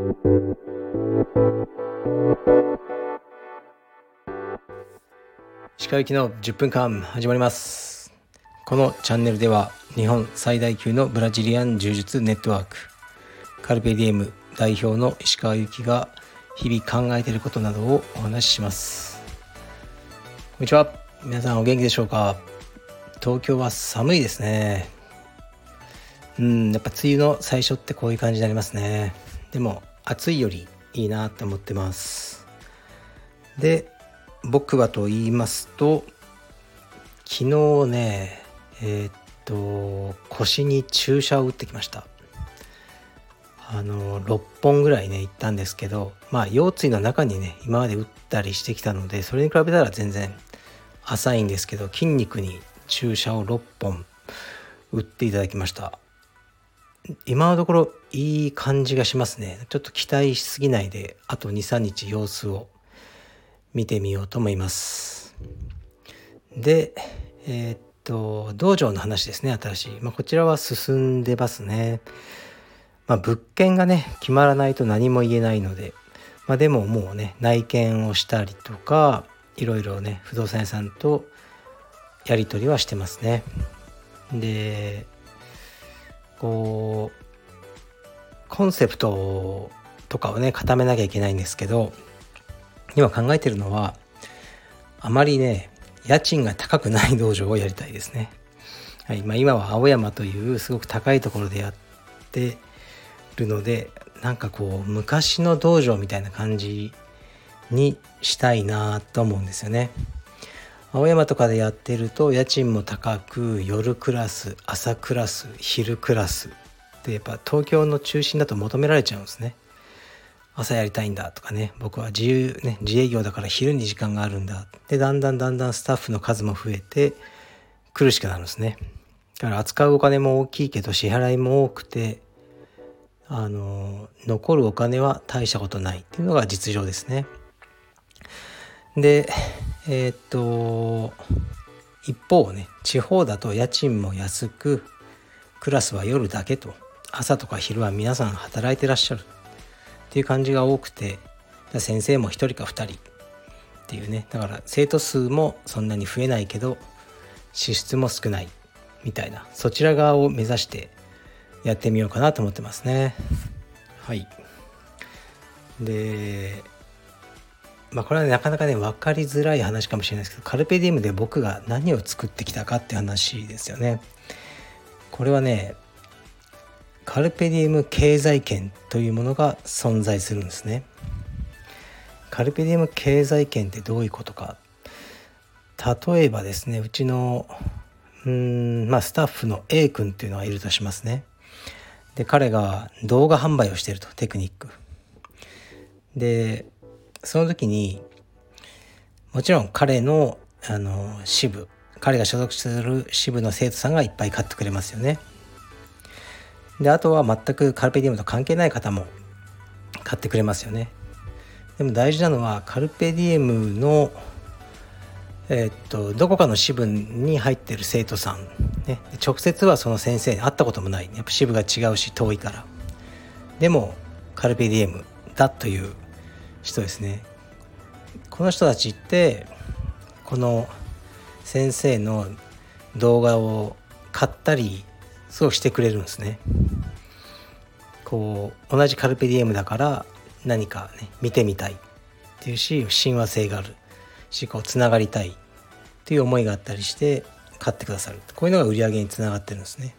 鹿行きの10分間始まります。このチャンネルでは日本最大級のブラジリアン柔術ネットワークカルペディエム代表の石川由紀が日々考えていることなどをお話しします。こんにちは。皆さんお元気でしょうか？東京は寒いですね。うんやっぱ梅雨の最初ってこういう感じになりますね。でも暑いよりいいなって思ってます。で僕はと言いますと昨日ねえー、っと腰に注射を打ってきました。あの6本ぐらいね行ったんですけどまあ腰椎の中にね今まで打ったりしてきたのでそれに比べたら全然浅いんですけど筋肉に注射を6本打っていただきました。今のところいい感じがしますね。ちょっと期待しすぎないであと23日様子を見てみようと思います。でえー、っと道場の話ですね新しい、まあ、こちらは進んでますね。まあ、物件がね決まらないと何も言えないので、まあ、でももうね内見をしたりとかいろいろね不動産屋さんとやり取りはしてますね。でこうコンセプトとかをね固めなきゃいけないんですけど今考えてるのはあまりね家賃が高くない道場をやりたいですね、はいまあ、今は青山というすごく高いところでやってるのでなんかこう昔の道場みたいな感じにしたいなと思うんですよね。青山とかでやってると家賃も高く夜クラス朝クラス昼クラスでやっぱ東京の中心だと求められちゃうんですね。朝やりたいんだとかね僕は自由ね自営業だから昼に時間があるんだでだんだんだんだんスタッフの数も増えて苦しくなるんですねだから扱うお金も大きいけど支払いも多くてあの残るお金は大したことないっていうのが実情ですね。でえー、っと一方ね地方だと家賃も安くクラスは夜だけと朝とか昼は皆さん働いてらっしゃる。っていう感じが多くて先生も1人か2人。っていうね。だから生徒数もそんなに増えないけど支出も少ない。みたいな。そちら側を目指してやってみようかなと思ってますね。はい。でまあこれはなかなかね分かりづらい話かもしれないですけどカルペディウムで僕が何を作ってきたかって話ですよね。これはねカルペディウム経済圏というものが存在するんですね。カルペディウム経済圏ってどういうことか。例えばですねうちのうんまあスタッフの A 君っていうのはいるとしますね。で彼が動画販売をしているとテクニック。でその時にもちろん彼のあの支部彼が所属する支部の生徒さんがいっぱい買ってくれますよね。であとは全くカルペディウムと関係ない方も買ってくれますよね。でも大事なのはカルペディエムのえー、っとどこかの支部に入ってる生徒さん、ね、直接はその先生に会ったこともない。やっぱ支部が違うし遠いから。でもカルペディエムだという人ですね。この人たちってこの先生の動画を買ったりすごくしてくれるんですね。こう同じカルペディエムだから何かね見てみたい。っていうし親和性がある。しこうつながりたい。っていう思いがあったりして買ってくださる。こういうのが売り上げにつながってるんですね。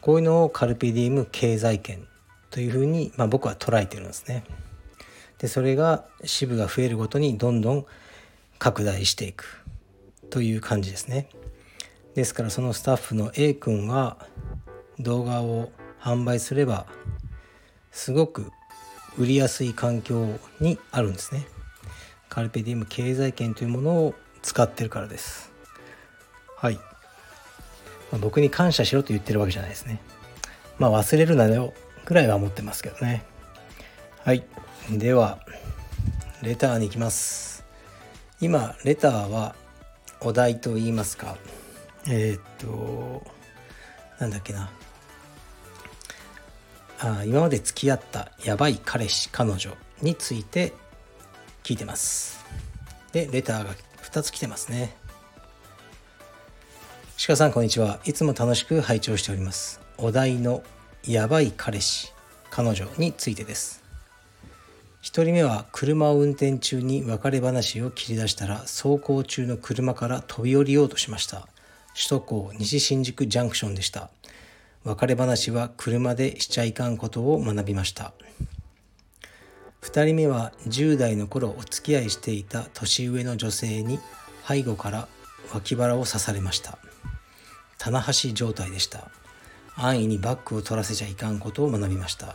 こういうのをカルピディウム経済圏というふうに、まあ、僕は捉えてるんですね。でそれが支部が増えるごとにどんどん拡大していくという感じですね。ですからそのスタッフの A 君が動画を販売すればすごく売りやすい環境にあるんですね。カルペディウム経済圏というものを使ってるからです。はい、ま、僕に感謝しろと言ってるわけじゃないですね。まあ忘れるなよぐらいは思ってますけどね。はい。ではレターに行きます。今レターはお題と言いますか。えー、っとなんだっけな。あ今まで付き合ったやばい彼氏彼女について聞いてます。でレターが2つ来てますね。鹿さんこんにちは。いつも楽しく拝聴しております。お題のやばい彼氏彼女についてです。1人目は車を運転中に別れ話を切り出したら走行中の車から飛び降りようとしました。首都高西新宿ジャンクションでした。別れ話は車でしちゃいかんことを学びました。2人目は10代の頃お付き合いしていた年上の女性に背後から脇腹を刺されました。棚橋状態でした。安易にバックを取らせちゃいかんことを学びました。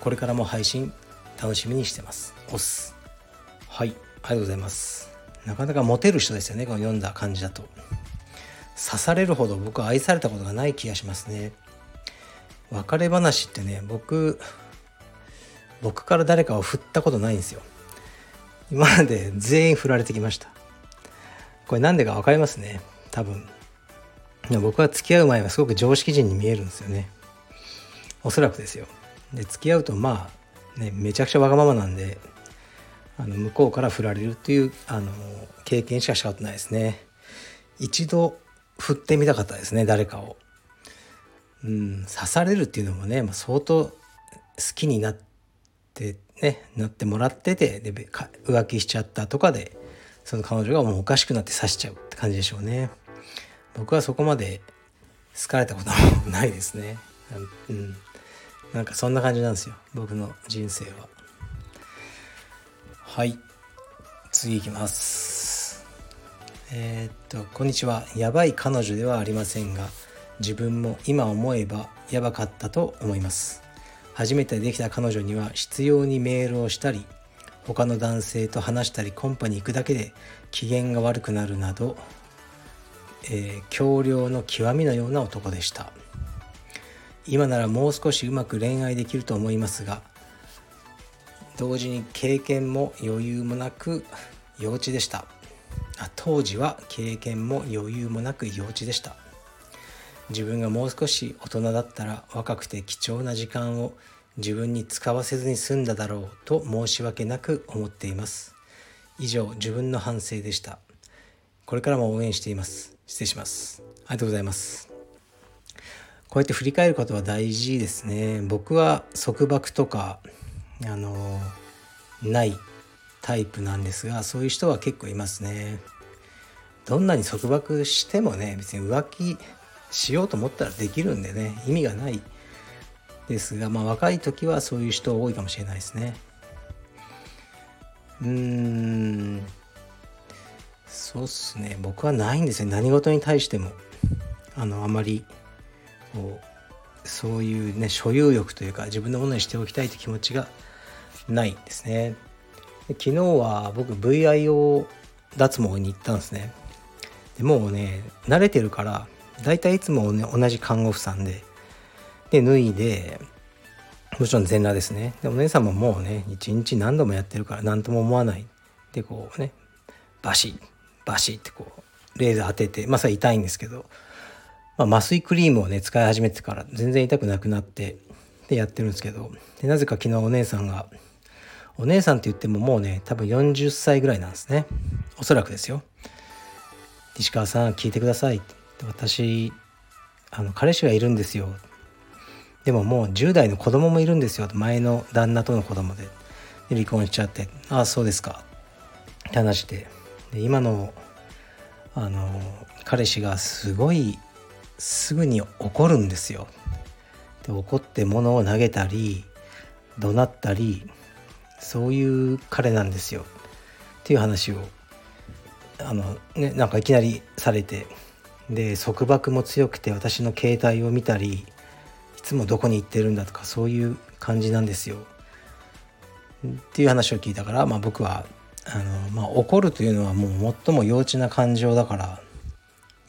これからも配信楽しみにしてます。おすはい。ありがとうございます。なかなかモテる人ですよねこの読んだ感じだと。刺されるほど僕は愛されたことがない気がしますね。別れ話ってね僕僕から誰かを振ったことないんですよ。今まで全員振られてきました。これなんでか分かりますね。多分。僕は付き合う前はすごく常識人に見えるんですよね。おそらくですよ。で付き合うとまあねめちゃくちゃわがままなんであの向こうから振られるっていうあの経験しかしたことないですね。一度振ってみたかったですね誰かを。うん刺されるっていうのもね、まあ、相当好きになってねなってもらっててで浮気しちゃったとかでその彼女がもうおかしくなって刺しちゃうって感じでしょうね。僕はそこまで好かれたこともないですね。うん。なんかそんな感じなんですよ。僕の人生は。はい。次いきます。えー、っとこんにちは。やばい彼女ではありませんが自分も今思えばやばかったと思います。初めてできた彼女には執拗にメールをしたり他の男性と話したりコンパに行くだけで機嫌が悪くなるなど、えー、強量の極みのような男でした。今ならもう少しうまく恋愛できると思いますが同時に経験も余裕もなく幼稚でした。当時は経験も余裕もなく幼稚でした。自分がもう少し大人だったら若くて貴重な時間を自分に使わせずに済んだだろうと申し訳なく思っています。以上自分の反省でした。これからも応援しています。失礼します。ありがとうございます。こうやって振り返ることは大事ですね。僕は束縛とかあのないタイプなんですがそういう人は結構いますね。どんなに束縛してもね別に浮気しようと思ったらできるんでね意味がないですがまあ若い時はそういう人多いかもしれないですね。うーん。そうっすね。僕はないんですよ。何事に対しても。あのあまりこうそういうね所有欲というか自分のものにしておきたいという気持ちがないんですね。で昨日は僕 VIO 脱毛に行ったんですね。でもうね慣れてるから大体いつも、ね、同じ看護婦さんでで脱いでもちろん全裸ですね。でお姉さんももうね一日何度もやってるから何とも思わない。でこうねバシッバシッってこうレーザー当ててまあそれ痛いんですけど、まあ、麻酔クリームをね使い始めてから全然痛くなくなってでやってるんですけど。でなぜか昨日お姉さんがお姉さんって言ってももうね多分40歳ぐらいなんですね。おそらくですよ石川さん聞いてください私あの彼氏がいるんですよ。でももう10代の子供もいるんですよ。前の旦那との子供で。で離婚しちゃって「ああそうですか」って話して。で今のあの彼氏がすごいすぐに怒るんですよ。で怒って物を投げたり怒鳴ったりそういう彼なんですよ。っていう話をあのねなんかいきなりされて。で束縛も強くて私の携帯を見たりいつもどこに行ってるんだとかそういう感じなんですよ。っていう話を聞いたから、まあ、僕はあの、まあ、怒るというのはもう最も幼稚な感情だから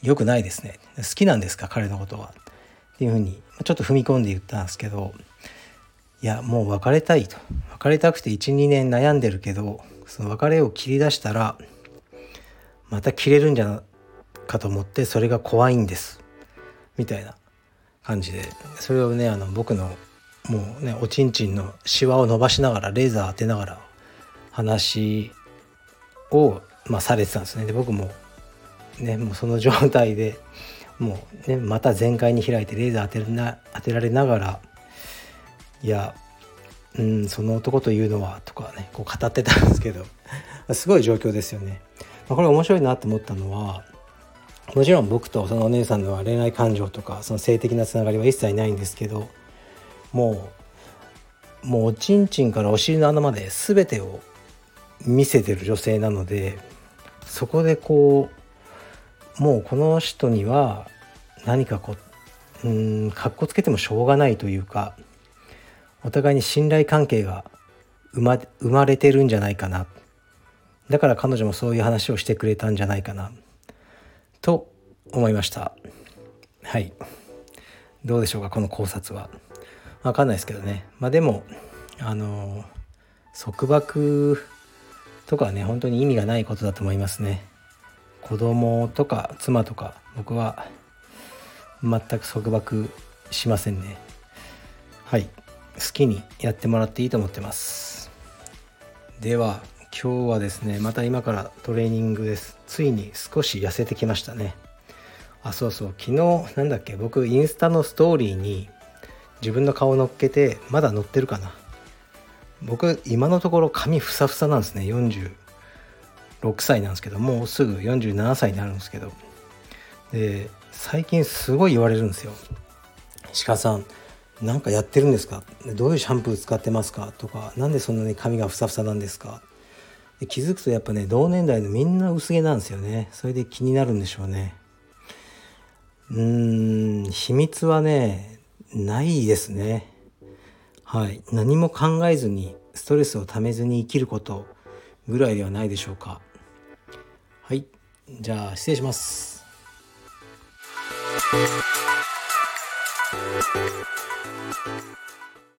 良くないですね。好きなんですか？彼のことは。っていうふうにちょっと踏み込んで言ったんですけどいやもう別れたいと。別れたくて12年悩んでるけどその別れを切り出したらまた切れるんじゃかと思ってそれが怖いんです。みたいな感じで。それをねあの僕のもうねおちんちんのシワを伸ばしながらレーザー当てながら話を、まあ、されてたんですね。で僕もねもうその状態でもうねまた全開に開いてレーザー当てな当てられながらいやうんその男というのはとかねこう語ってたんですけどすごい状況ですよね。まあ、これ面白いなと思ったのはもちろん僕とそのお姉さんのは恋愛感情とかその性的なつながりは一切ないんですけどもうもうおちんちんからお尻の穴まで全てを見せてる女性なのでそこでこうもうこの人には何かこううんかっこつけてもしょうがないというかお互いに信頼関係が生ま生まれてるんじゃないかな。だから彼女もそういう話をしてくれたんじゃないかな。と思いました。はい。どうでしょうかこの考察は。分かんないですけどね。まあでもあの束縛とかはね本当に意味がないことだと思いますね。子供とか妻とか僕は全く束縛しませんね。はい。好きにやってもらっていいと思ってます。では今日はですねまた今からトレーニングです。ついに少し痩せてきましたね。あそうそう。昨日なんだっけ僕インスタのストーリーに自分の顔乗っけてまだ乗ってるかな。僕今のところ髪ふさふさなんですね46歳なんですけどもうすぐ47歳になるんですけどで最近すごい言われるんですよ鹿さん何かやってるんですか？どういうシャンプー使ってますか？とか何でそんなに髪がふさふさなんですか？で気づくとやっぱね同年代のみんな薄毛なんですよね。それで気になるんでしょうね。うーん秘密はねないですね。はい。何も考えずにストレスをためずに生きることぐらいではないでしょうか。はいじゃあ失礼します。